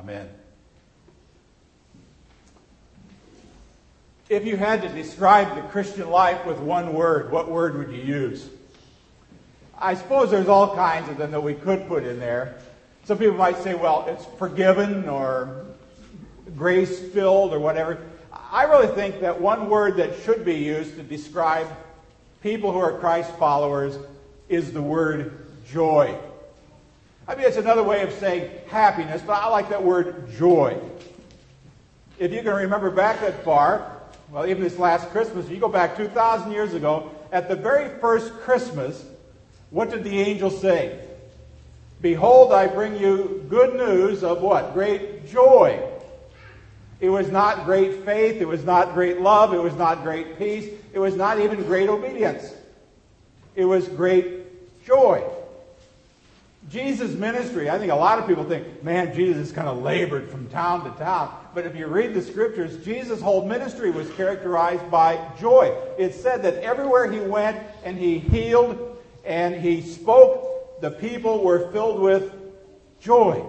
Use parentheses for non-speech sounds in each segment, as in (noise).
Amen. If you had to describe the Christian life with one word, what word would you use? I suppose there's all kinds of them that we could put in there. Some people might say, well, it's forgiven or grace filled or whatever. I really think that one word that should be used to describe people who are Christ followers is the word joy. I mean, it's another way of saying happiness, but I like that word joy. If you can remember back that far, well, even this last Christmas, if you go back 2,000 years ago, at the very first Christmas, what did the angel say? Behold, I bring you good news of what? Great joy. It was not great faith. It was not great love. It was not great peace. It was not even great obedience. It was great joy. Jesus' ministry, I think a lot of people think, man, Jesus kind of labored from town to town. But if you read the scriptures, Jesus' whole ministry was characterized by joy. It said that everywhere he went and he healed and he spoke, the people were filled with joy.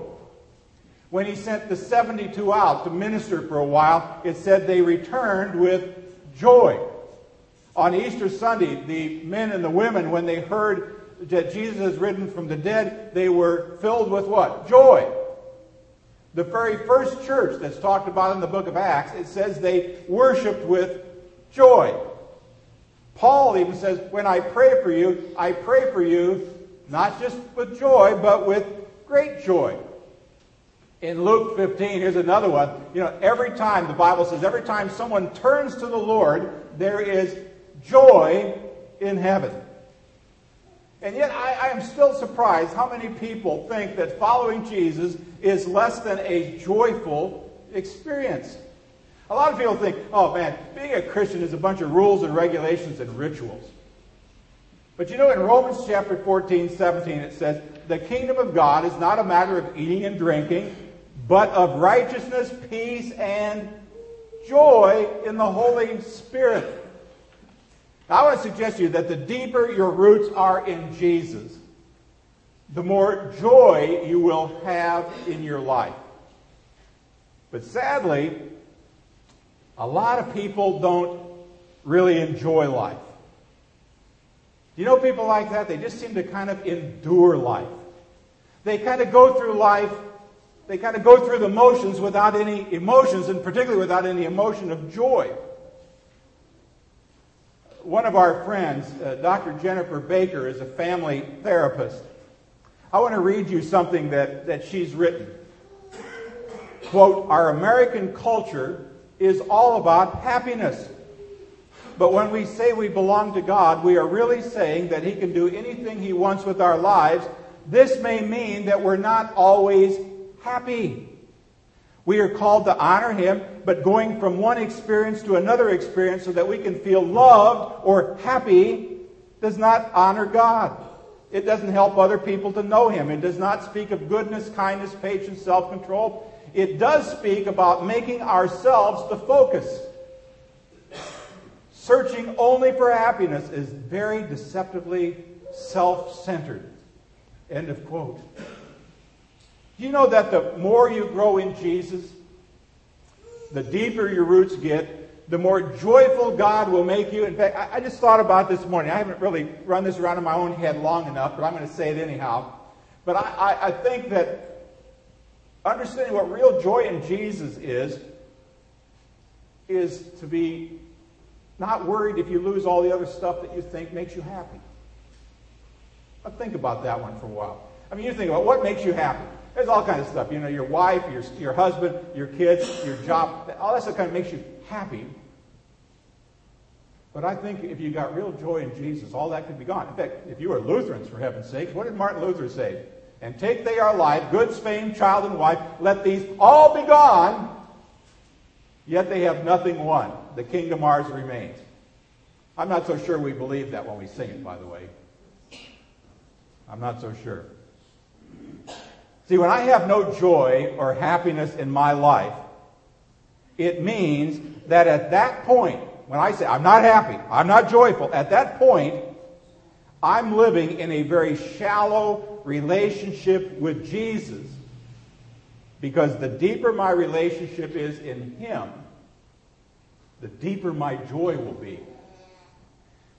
When he sent the 72 out to minister for a while, it said they returned with joy. On Easter Sunday, the men and the women, when they heard that Jesus has risen from the dead, they were filled with what? Joy. The very first church that's talked about in the book of Acts, it says they worshiped with joy. Paul even says, when I pray for you, I pray for you not just with joy, but with great joy. In Luke 15, here's another one. You know, every time, the Bible says, every time someone turns to the Lord, there is joy in heaven. And yet, I, I, am still surprised how many people think that following Jesus is less than a joyful experience. A lot of people think, oh man, being a Christian is a bunch of rules and regulations and rituals. But you know, in Romans chapter 14, 17, it says, the kingdom of God is not a matter of eating and drinking, but of righteousness, peace, and joy in the Holy Spirit. I want to suggest to you that the deeper your roots are in Jesus, the more joy you will have in your life. But sadly, a lot of people don't really enjoy life. Do you know people like that? They just seem to kind of endure life. They kind of go through life, they kind of go through the motions without any emotions, and particularly without any emotion of joy one of our friends, uh, Dr. Jennifer Baker, is a family therapist. I want to read you something that, that she's written. Quote, Our American culture is all about happiness. But when we say we belong to God, we are really saying that He can do anything He wants with our lives. This may mean that we're not always happy. We are called to honor Him, but going from one experience to another experience so that we can feel loved or happy does not honor God. It doesn't help other people to know Him. It does not speak of goodness, kindness, patience, self control. It does speak about making ourselves the focus. Searching only for happiness is very deceptively self centered. End of quote. Do you know that the more you grow in Jesus, the deeper your roots get, the more joyful God will make you. In fact, I, I just thought about this morning. I haven't really run this around in my own head long enough, but I'm going to say it anyhow. But I, I, I think that understanding what real joy in Jesus is, is to be not worried if you lose all the other stuff that you think makes you happy. But think about that one for a while. I mean, you think about what makes you happy. There's all kinds of stuff. You know, your wife, your, your husband, your kids, your job. All that stuff kind of makes you happy. But I think if you got real joy in Jesus, all that could be gone. In fact, if you were Lutherans, for heaven's sake, what did Martin Luther say? And take they our life, good fame, child, and wife, let these all be gone, yet they have nothing won. The kingdom ours remains. I'm not so sure we believe that when we sing it, by the way. I'm not so sure. See, when I have no joy or happiness in my life, it means that at that point, when I say I'm not happy, I'm not joyful, at that point, I'm living in a very shallow relationship with Jesus Because the deeper my relationship is in Him, the deeper my joy will be.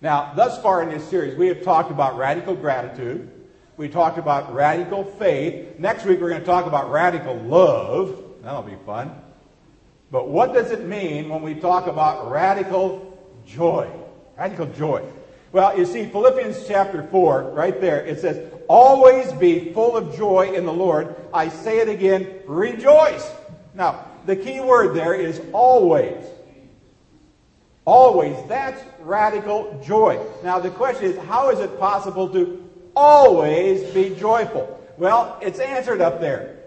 Now, thus far in this series, we have talked about radical gratitude. We talked about radical faith. Next week, we're going to talk about radical love. That'll be fun. But what does it mean when we talk about radical joy? Radical joy. Well, you see, Philippians chapter 4, right there, it says, Always be full of joy in the Lord. I say it again, rejoice. Now, the key word there is always. Always. That's radical joy. Now, the question is, how is it possible to always be joyful? Well, it's answered up there.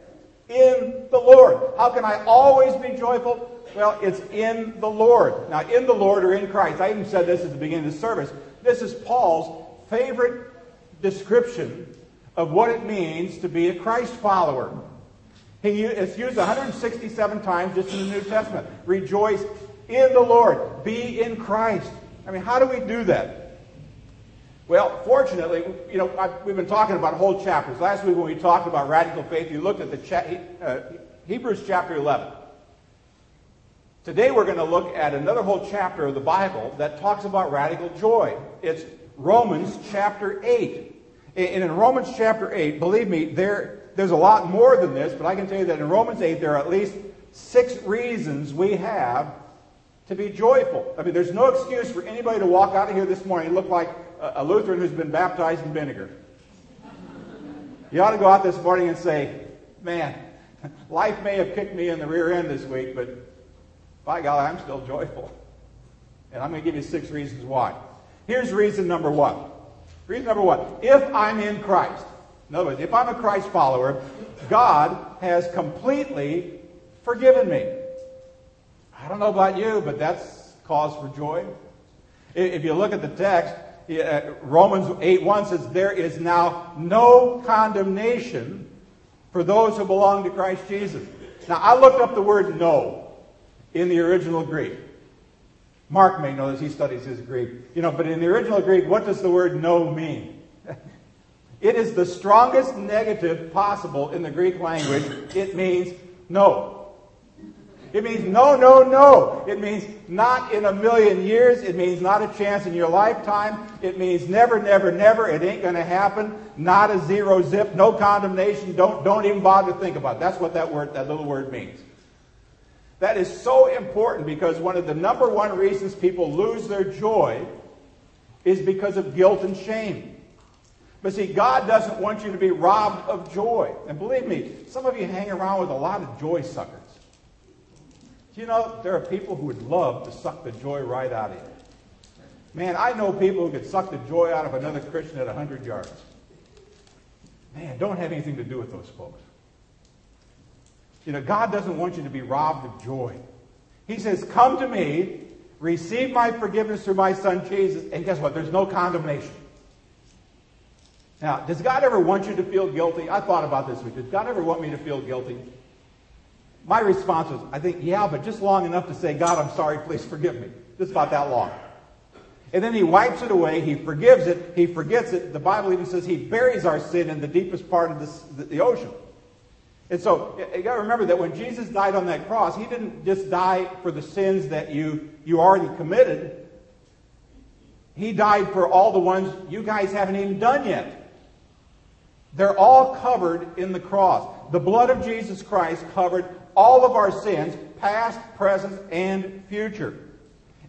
In the Lord. How can I always be joyful? Well, it's in the Lord. Now, in the Lord or in Christ. I even said this at the beginning of the service. This is Paul's favorite description of what it means to be a Christ follower. He, it's used 167 times just in the New Testament. Rejoice in the Lord. Be in Christ. I mean, how do we do that? Well, fortunately, you know, I've, we've been talking about whole chapters. Last week when we talked about radical faith, you looked at the cha- uh, Hebrews chapter 11. Today we're going to look at another whole chapter of the Bible that talks about radical joy. It's Romans chapter 8. And in Romans chapter 8, believe me, there, there's a lot more than this, but I can tell you that in Romans 8, there are at least six reasons we have to be joyful. I mean, there's no excuse for anybody to walk out of here this morning and look like a Lutheran who's been baptized in vinegar. You ought to go out this morning and say, man, life may have kicked me in the rear end this week, but by God, I'm still joyful. And I'm going to give you six reasons why. Here's reason number one. Reason number one. If I'm in Christ, in other words, if I'm a Christ follower, God has completely forgiven me. I don't know about you, but that's cause for joy. If you look at the text, Uh, Romans 8 1 says, There is now no condemnation for those who belong to Christ Jesus. Now, I looked up the word no in the original Greek. Mark may know this, he studies his Greek. You know, but in the original Greek, what does the word no mean? (laughs) it is the strongest negative possible in the Greek language. It means no. It means no, no, no. It means not in a million years. It means not a chance in your lifetime. It means never, never, never. It ain't going to happen. Not a zero zip. No condemnation. Don't, don't even bother to think about it. That's what that word, that little word means. That is so important because one of the number one reasons people lose their joy is because of guilt and shame. But see, God doesn't want you to be robbed of joy. And believe me, some of you hang around with a lot of joy suckers. Do you know there are people who would love to suck the joy right out of you? Man, I know people who could suck the joy out of another Christian at 100 yards. Man, don't have anything to do with those folks. You know, God doesn't want you to be robbed of joy. He says, Come to me, receive my forgiveness through my son Jesus, and guess what? There's no condemnation. Now, does God ever want you to feel guilty? I thought about this week. Does God ever want me to feel guilty? My response was, I think, yeah, but just long enough to say, God, I'm sorry, please forgive me. Just about that long. And then he wipes it away. He forgives it. He forgets it. The Bible even says he buries our sin in the deepest part of this, the, the ocean. And so you got to remember that when Jesus died on that cross, he didn't just die for the sins that you, you already committed. He died for all the ones you guys haven't even done yet. They're all covered in the cross. The blood of Jesus Christ covered all of our sins, past, present, and future.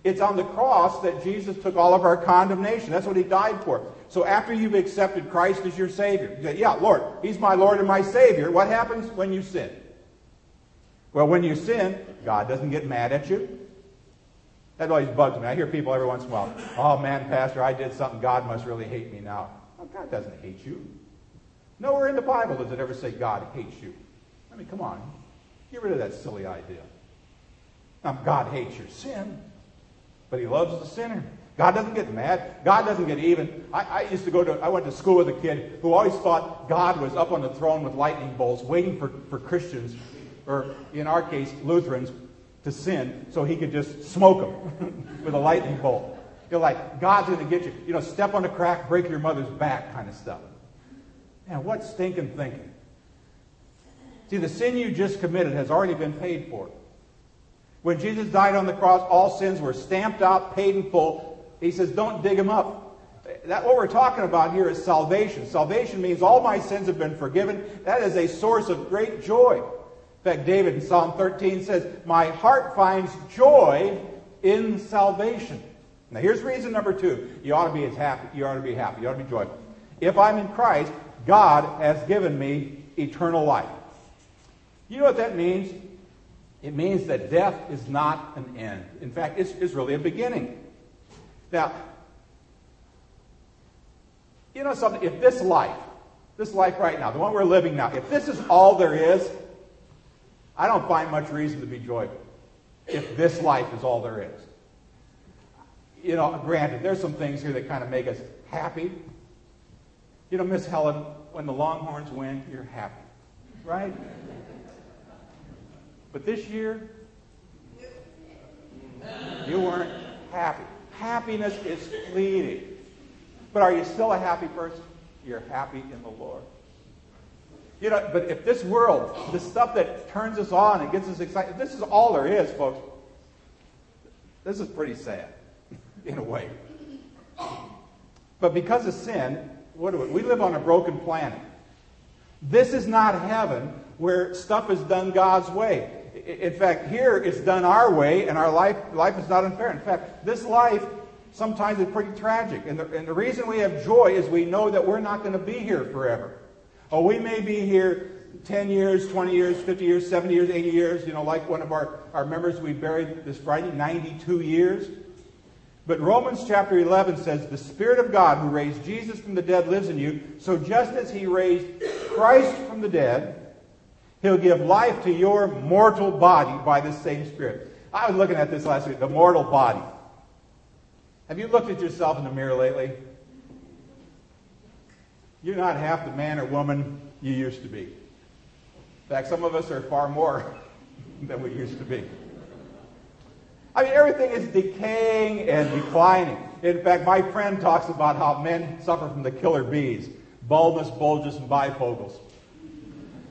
It's on the cross that Jesus took all of our condemnation. That's what he died for. So after you've accepted Christ as your Savior, you say, Yeah, Lord, He's my Lord and my Savior. What happens when you sin? Well, when you sin, God doesn't get mad at you. That always bugs me. I hear people every once in a while, Oh man, Pastor, I did something. God must really hate me now. Oh, God doesn't hate you. Nowhere in the Bible does it ever say God hates you. I mean, come on. Get rid of that silly idea. Now, God hates your sin, but he loves the sinner. God doesn't get mad. God doesn't get even. I, I, used to go to, I went to school with a kid who always thought God was up on the throne with lightning bolts waiting for, for Christians, or in our case, Lutherans, to sin so he could just smoke them (laughs) with a lightning bolt. You're like, God's going to get you. You know, step on a crack, break your mother's back kind of stuff. Man, what stinking thinking. See, the sin you just committed has already been paid for. When Jesus died on the cross, all sins were stamped out, paid in full. He says, don't dig them up. That, what we're talking about here is salvation. Salvation means all my sins have been forgiven. That is a source of great joy. In fact, David in Psalm 13 says, My heart finds joy in salvation. Now here's reason number two. You ought to be as happy. You ought to be happy. You ought to be joyful. If I'm in Christ, God has given me eternal life. You know what that means? It means that death is not an end. In fact, it's, it's really a beginning. Now, you know something? If this life, this life right now, the one we're living now, if this is all there is, I don't find much reason to be joyful. If this life is all there is. You know, granted, there's some things here that kind of make us happy. You know, Miss Helen, when the Longhorns win, you're happy, right? But this year, you weren't happy. Happiness is fleeting. But are you still a happy person? You're happy in the Lord. You know, but if this world, the stuff that turns us on and gets us excited, this is all there is, folks. This is pretty sad, (laughs) in a way. But because of sin, what do we? We live on a broken planet. This is not heaven where stuff is done God's way. In fact, here it's done our way, and our life, life is not unfair. In fact, this life sometimes is pretty tragic. And the, and the reason we have joy is we know that we're not going to be here forever. Oh, we may be here 10 years, 20 years, 50 years, 70 years, 80 years, you know, like one of our, our members we buried this Friday, 92 years. But Romans chapter 11 says, The Spirit of God who raised Jesus from the dead lives in you. So just as he raised Christ from the dead, he'll give life to your mortal body by the same Spirit. I was looking at this last week, the mortal body. Have you looked at yourself in the mirror lately? You're not half the man or woman you used to be. In fact, some of us are far more (laughs) than we used to be. I mean, everything is decaying and declining. In fact, my friend talks about how men suffer from the killer bees baldness, bulges, and bifocals.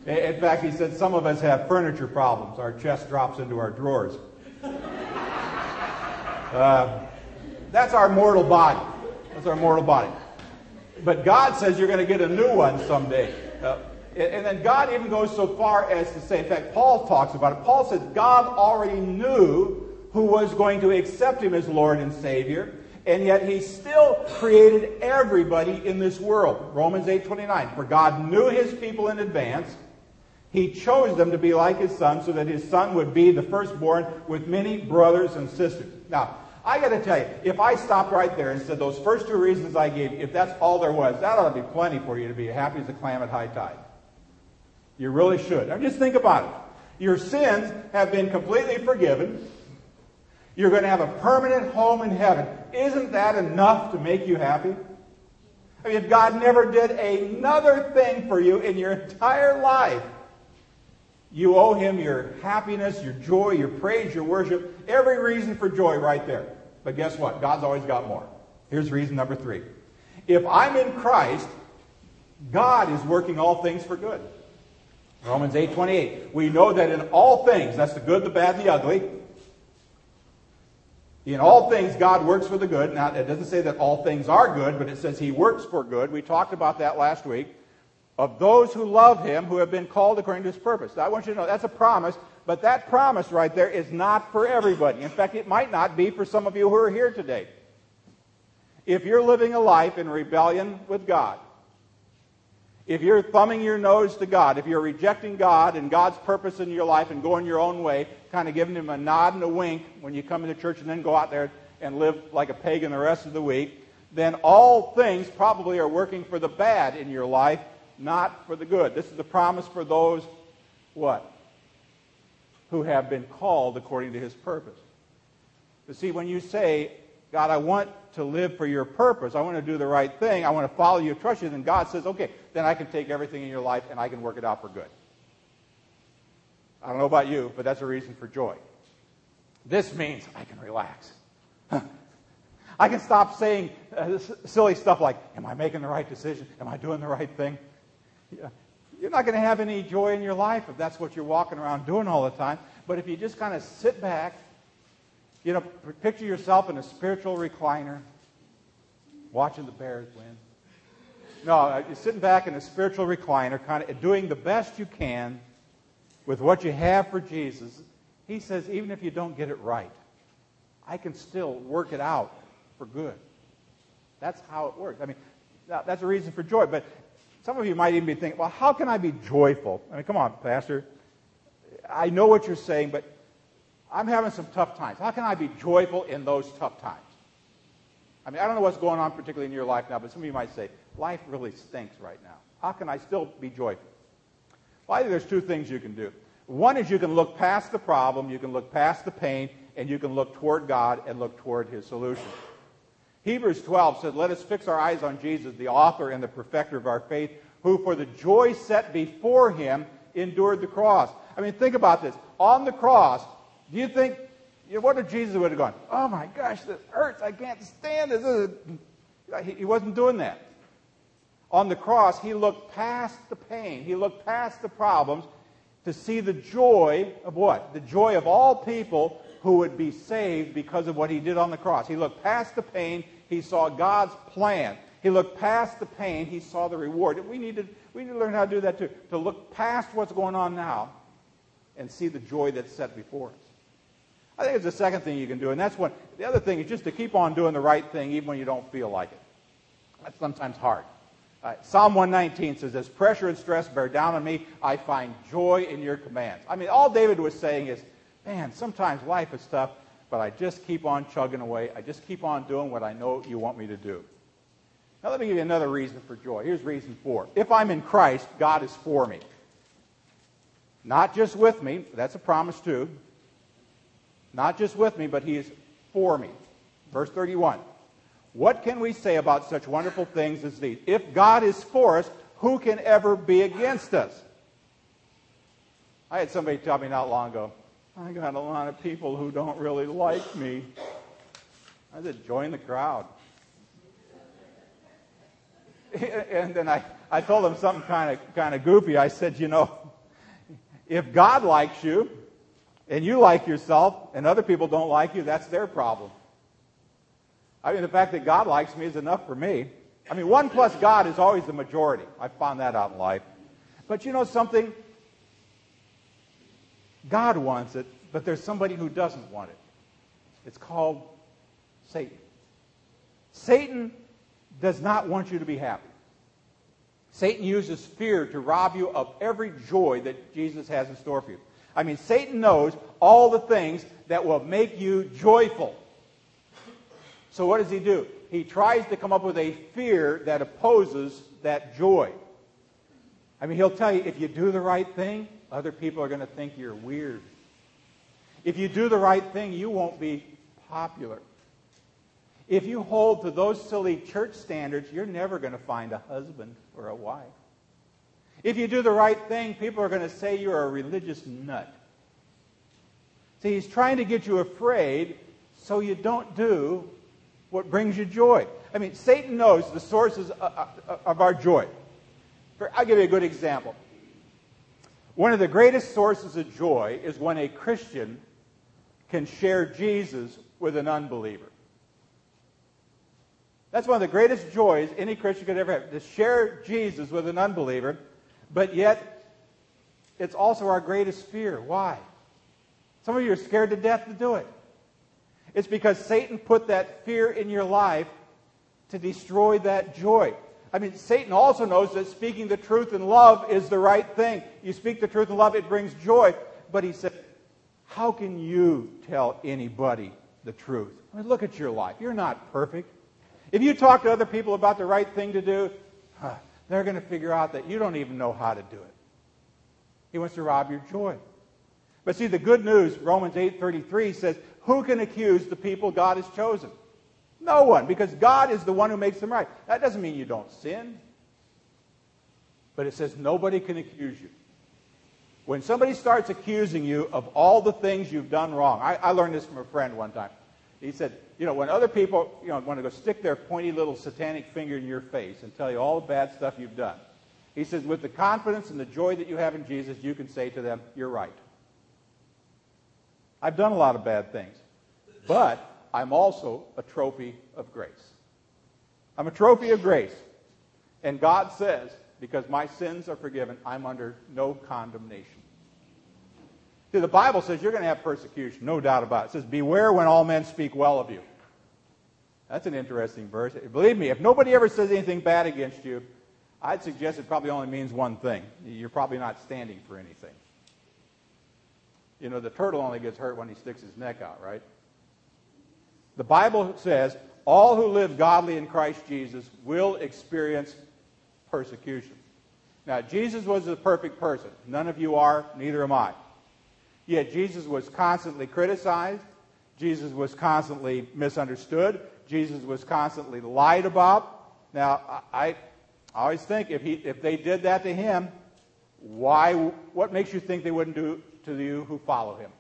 In fact, he said some of us have furniture problems. Our chest drops into our drawers. Uh, that's our mortal body. That's our mortal body. But God says you're going to get a new one someday. Uh, and then God even goes so far as to say, in fact, Paul talks about it. Paul says God already knew who was going to accept him as Lord and Savior, and yet he still created everybody in this world. Romans 8:29. For God knew his people in advance. He chose them to be like his son so that his son would be the firstborn with many brothers and sisters. Now, I got to tell you, if I stopped right there and said those first two reasons I gave if that's all there was, that ought to be plenty for you to be happy as a clam at high tide. You really should. I mean, just think about it. Your sins have been completely forgiven. You're going to have a permanent home in heaven. Isn't that enough to make you happy? I mean, if God never did another thing for you in your entire life, you owe him your happiness, your joy, your praise, your worship, every reason for joy right there. But guess what? God's always got more. Here's reason number three. If I'm in Christ, God is working all things for good. Romans 8 28. We know that in all things, that's the good, the bad, the ugly. In all things, God works for the good. Now, it doesn't say that all things are good, but it says He works for good. We talked about that last week. Of those who love Him, who have been called according to His purpose. Now, I want you to know that's a promise, but that promise right there is not for everybody. In fact, it might not be for some of you who are here today. If you're living a life in rebellion with God, if you're thumbing your nose to God, if you're rejecting God and God's purpose in your life and going your own way, kind of giving Him a nod and a wink when you come into church and then go out there and live like a pagan the rest of the week, then all things probably are working for the bad in your life, not for the good. This is the promise for those, what? Who have been called according to His purpose. But see, when you say, God, I want to live for your purpose. I want to do the right thing. I want to follow you, trust you. Then God says, okay, then I can take everything in your life and I can work it out for good. I don't know about you, but that's a reason for joy. This means I can relax. (laughs) I can stop saying uh, silly stuff like, Am I making the right decision? Am I doing the right thing? You're not going to have any joy in your life if that's what you're walking around doing all the time. But if you just kind of sit back, you know, picture yourself in a spiritual recliner, watching the Bears win. No, uh, you're sitting back in a spiritual recliner, kind of doing the best you can with what you have for Jesus. He says, even if you don't get it right, I can still work it out for good. That's how it works. I mean, that's a reason for joy. But some of you might even be thinking, well, how can I be joyful? I mean, come on, Pastor. I know what you're saying, but I'm having some tough times. How can I be joyful in those tough times? I mean, I don't know what's going on particularly in your life now, but some of you might say, life really stinks right now. How can I still be joyful? Well, I think there's two things you can do. One is you can look past the problem, you can look past the pain, and you can look toward God and look toward his solution. Hebrews 12 says, Let us fix our eyes on Jesus, the author and the perfecter of our faith, who for the joy set before him endured the cross. I mean, think about this. On the cross, do you think, you know, what if Jesus would have gone, oh my gosh, this hurts, I can't stand this. He wasn't doing that. On the cross, he looked past the pain, he looked past the problems to see the joy of what? The joy of all people who would be saved because of what he did on the cross. He looked past the pain, he saw God's plan. He looked past the pain, he saw the reward. We need to, we need to learn how to do that too. To look past what's going on now and see the joy that's set before us. I think it's the second thing you can do, and that's one. The other thing is just to keep on doing the right thing even when you don't feel like it. That's sometimes hard. Uh, Psalm 119 says, As pressure and stress bear down on me, I find joy in your commands. I mean, all David was saying is, man, sometimes life is tough, but I just keep on chugging away. I just keep on doing what I know you want me to do. Now, let me give you another reason for joy. Here's reason four. If I'm in Christ, God is for me. Not just with me, that's a promise too. Not just with me, but He is for me. Verse 31. What can we say about such wonderful things as these? If God is for us, who can ever be against us? I had somebody tell me not long ago, I got a lot of people who don't really like me. I said, join the crowd. (laughs) and then I, I told him something kind of kind of goofy. I said, you know, if God likes you and you like yourself and other people don't like you, that's their problem. I mean, the fact that God likes me is enough for me. I mean, one plus God is always the majority. I found that out in life. But you know something? God wants it, but there's somebody who doesn't want it. It's called Satan. Satan does not want you to be happy. Satan uses fear to rob you of every joy that Jesus has in store for you. I mean, Satan knows all the things that will make you joyful. So what does he do? He tries to come up with a fear that opposes that joy. I mean, he'll tell you if you do the right thing, other people are going to think you're weird. If you do the right thing, you won't be popular. If you hold to those silly church standards, you're never going to find a husband or a wife. If you do the right thing, people are going to say you're a religious nut. See, he's trying to get you afraid so you don't do what brings you joy. I mean, Satan knows the sources uh, uh, of our joy. I'll give you a good example. One of the greatest sources of joy is when a Christian can share Jesus with an unbeliever. That's one of the greatest joys any Christian could ever have, to share Jesus with an unbeliever, but yet it's also our greatest fear. Why? Some of you are scared to death to do it. It's because Satan put that fear in your life to destroy that joy. I mean, Satan also knows that speaking the truth in love is the right thing. You speak the truth in love, it brings joy. But he said, How can you tell anybody the truth? I mean, look at your life. You're not perfect. If you talk to other people about the right thing to do, huh, they're going to figure out that you don't even know how to do it. He wants to rob your joy. But see, the good news, Romans 8:33 says, "Who can accuse the people God has chosen?" No one, because God is the one who makes them right. That doesn't mean you don't sin. But it says nobody can accuse you. When somebody starts accusing you of all the things you've done wrong, I, I learned this from a friend one time. He said, you know, when other people, you know, want to go stick their pointy little satanic finger in your face and tell you all the bad stuff you've done, He says, with the confidence and the joy that you have in Jesus, you can say to them, You're right. I've done a lot of bad things, but I'm also a trophy of grace. I'm a trophy of grace. And God says, because my sins are forgiven, I'm under no condemnation. See, the Bible says you're going to have persecution, no doubt about it. It says, Beware when all men speak well of you. That's an interesting verse. Believe me, if nobody ever says anything bad against you, I'd suggest it probably only means one thing. You're probably not standing for anything. You know, the turtle only gets hurt when he sticks his neck out, right? The Bible says all who live godly in Christ Jesus will experience persecution. Now, Jesus was a perfect person. None of you are, neither am I. Yet Jesus was constantly criticized. Jesus was constantly misunderstood. Jesus was constantly lied about. Now, I, I always think if, he, if they did that to him, why, what makes you think they wouldn't do to you who follow him?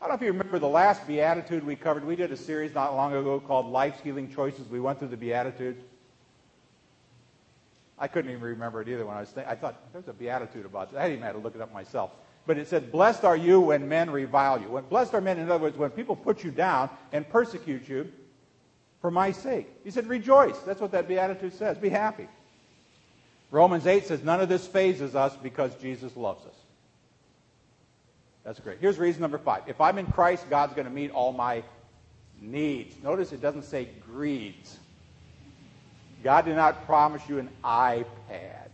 I don't know if you remember the last Beatitude we covered. We did a series not long ago called Life's Healing Choices. We went through the Beatitudes. I couldn't even remember it either when I was thinking. I thought there's a Beatitude about this. I didn't even have to look it up myself. But it said, Blessed are you when men revile you. When, blessed are men, in other words, when people put you down and persecute you for my sake. He said, Rejoice. That's what that Beatitude says. Be happy. Romans 8 says, None of this fazes us because Jesus loves us. That's great. Here's reason number five. If I'm in Christ, God's going to meet all my needs. Notice it doesn't say greeds. God did not promise you an iPad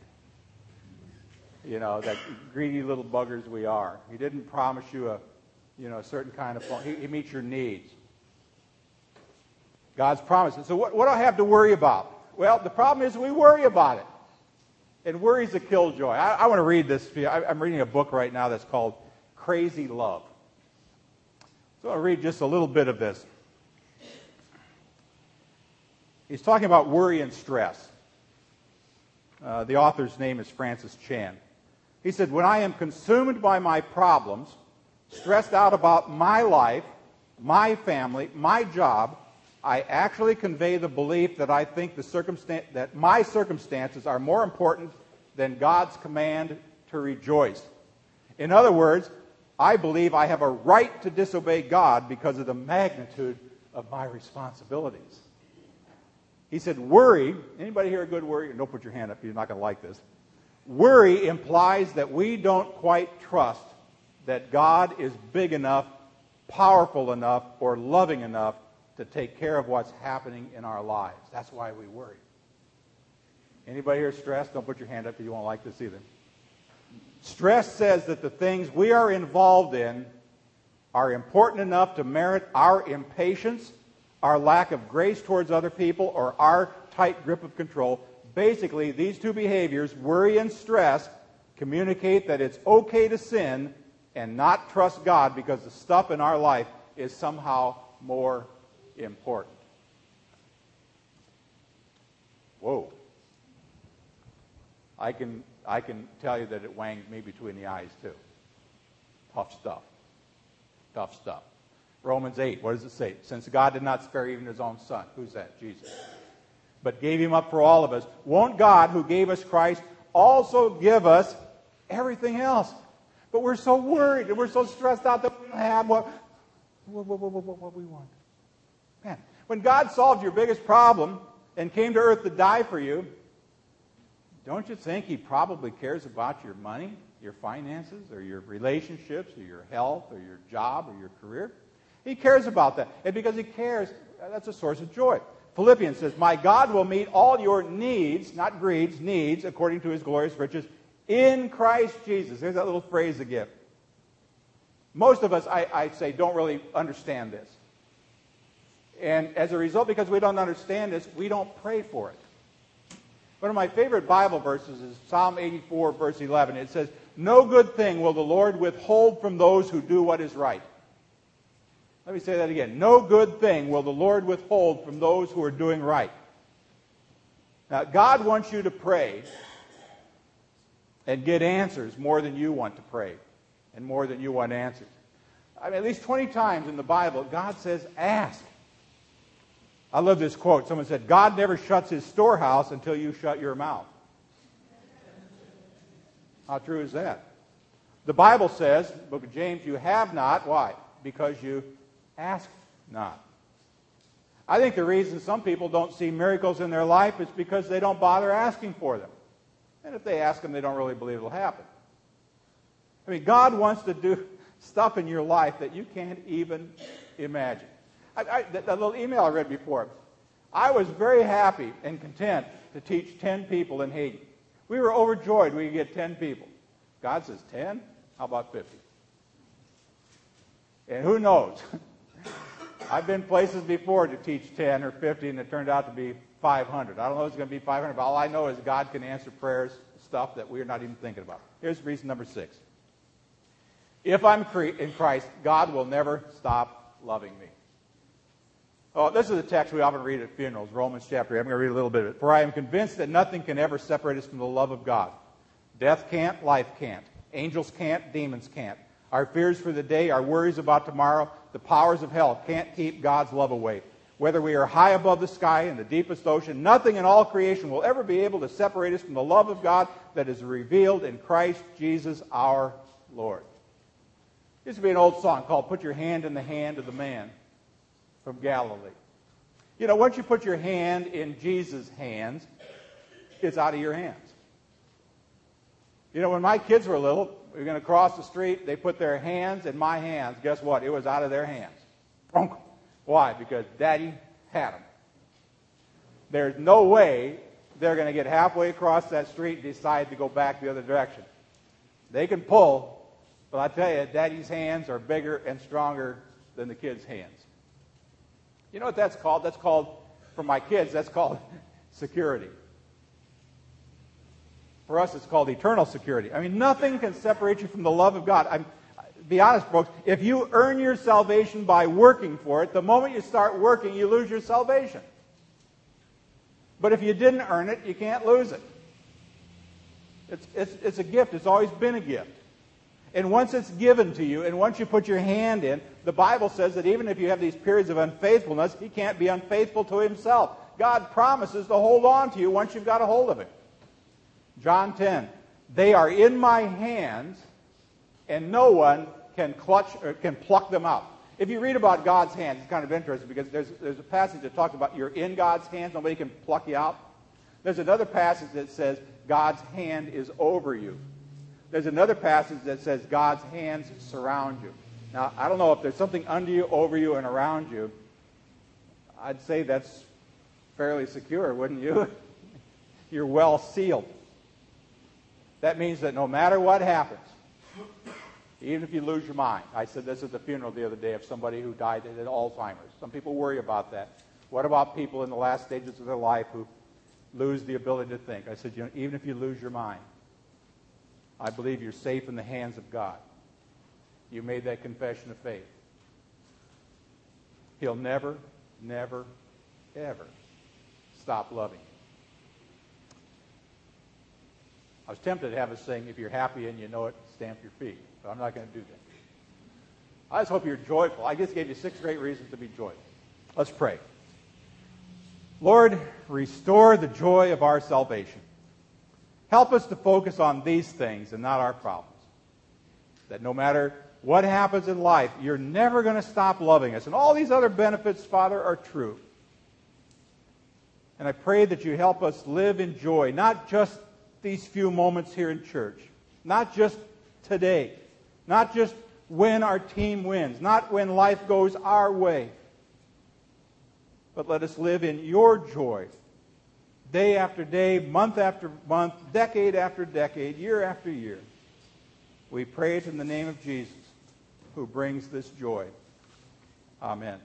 you know, that greedy little buggers we are. He didn't promise you a, you know, a certain kind of phone. He, he meets your needs. God's promises. So what, what do I have to worry about? Well, the problem is we worry about it. And worry's a killjoy. I, I want to read this. For I, I'm reading a book right now that's called Crazy Love. So I'll read just a little bit of this. He's talking about worry and stress. Uh, the author's name is Francis Chan. He said, When I am consumed by my problems, stressed out about my life, my family, my job, I actually convey the belief that I think the circumstan- that my circumstances are more important than God's command to rejoice. In other words, I believe I have a right to disobey God because of the magnitude of my responsibilities. He said, worry, anybody here a good worrier? Don't put your hand up, you're not going to like this. Worry implies that we don't quite trust that God is big enough, powerful enough, or loving enough to take care of what's happening in our lives. That's why we worry. Anybody here stressed? Don't put your hand up if you won't like this either. Stress says that the things we are involved in are important enough to merit our impatience, our lack of grace towards other people, or our tight grip of control basically, these two behaviors, worry and stress, communicate that it's okay to sin and not trust God because the stuff in our life is somehow more important. Whoa. I can, I can tell you that it wanged me between the eyes, too. Tough stuff. Tough stuff. Romans 8, what does it say? Since God did not spare even his own son. Who's that? Jesus but gave him up for all of us, won't God, who gave us Christ, also give us everything else? But we're so worried and we're so stressed out that we don't have what, what, what, what, what we want. Man, when God solved your biggest problem and came to earth to die for you, don't you think he probably cares about your money, your finances, or your relationships, or your health, or your job, or your career? He cares about that. And because he cares, that's a source of joy. Philippians says, My God will meet all your needs, not greeds, needs, according to his glorious riches, in Christ Jesus. There's that little phrase again. Most of us, I, I say, don't really understand this. And as a result, because we don't understand this, we don't pray for it. One of my favorite Bible verses is Psalm 84, verse 11. It says, No good thing will the Lord withhold from those who do what is right. Let me say that again. No good thing will the Lord withhold from those who are doing right. Now, God wants you to pray and get answers more than you want to pray and more than you want answers. I mean, at least 20 times in the Bible, God says, ask. I love this quote. Someone said, God never shuts his storehouse until you shut your mouth. How true is that? The Bible says, book of James, you have not. Why? Because you ask not. I think the reason some people don't see miracles in their life is because they don't bother asking for them. And if they ask them, they don't really believe it'll happen. I mean, God wants to do (laughs) stuff in your life that you can't even imagine. I, I, that, little email I read before, I was very happy and content to teach 10 people in Haiti. We were overjoyed we could get 10 people. God says, 10? How about 50? And who knows? (laughs) I've been places before to teach 10 or 50, and it turned out to be 500. I don't know if it's going to be 500, but all I know is God can answer prayers, stuff that we're not even thinking about. Here's reason number six. If I'm in Christ, God will never stop loving me. Oh, this is a text we often read at funerals, Romans chapter 8. I'm going to read a little bit of it. For I am convinced that nothing can ever separate us from the love of God. Death can't, life can't. Angels can't, demons can't. Our fears for the day, our worries about tomorrow, the powers of hell can't keep God's love away. Whether we are high above the sky in the deepest ocean, nothing in all creation will ever be able to separate us from the love of God that is revealed in Christ Jesus our Lord. This to be an old song called Put Your Hand in the Hand of the Man from Galilee. You know, once you put your hand in Jesus' hands, it's out of your hands. You know, when my kids were little, we were going to cross the street, they put their hands in my hands. Guess what? It was out of their hands. Why? Because daddy had them. There's no way they're going to get halfway across that street and decide to go back the other direction. They can pull, but I tell you, daddy's hands are bigger and stronger than the kids' hands. You know what that's called? That's called, for my kids, that's called (laughs) security. For us, it's called eternal security. I mean, nothing can separate you from the love of God. I'm, be honest, folks. If you earn your salvation by working for it, the moment you start working, you lose your salvation. But if you didn't earn it, you can't lose it. It's, it's, it's a gift. It's always been a gift. And once it's given to you, and once you put your hand in, the Bible says that even if you have these periods of unfaithfulness, he can't be unfaithful to himself. God promises to hold on to you once you've got a hold of it. John 10. They are in my hands, and no one can clutch or can pluck them out. If you read about God's hands, it's kind of interesting because there's, there's a passage that talks about you're in God's hands, nobody can pluck you out. There's another passage that says God's hand is over you. There's another passage that says God's hands surround you. Now, I don't know if there's something under you, over you, and around you. I'd say that's fairly secure, wouldn't you? (laughs) You're well sealed. That means that no matter what happens, even if you lose your mind, I said this at the funeral the other day of somebody who died at Alzheimer's. Some people worry about that. What about people in the last stages of their life who lose the ability to think? I said, you know, even if you lose your mind, I believe you're safe in the hands of God. You made that confession of faith. He'll never, never, ever stop loving you. I was tempted to have us sing, if you're happy and you know it, stamp your feet. But I'm not going to do that. I just hope you're joyful. I just gave you six great reasons to be joyful. Let's pray. Lord, restore the joy of our salvation. Help us to focus on these things and not our problems. That no matter what happens in life, you're never going to stop loving us. And all these other benefits, Father, are true. And I pray that you help us live in joy, not just these few moments here in church. Not just today. Not just when our team wins. Not when life goes our way. But let us live in your joy. Day after day, month after month, decade after decade, year after year. We pray it in the name of Jesus, who brings this joy. Amen.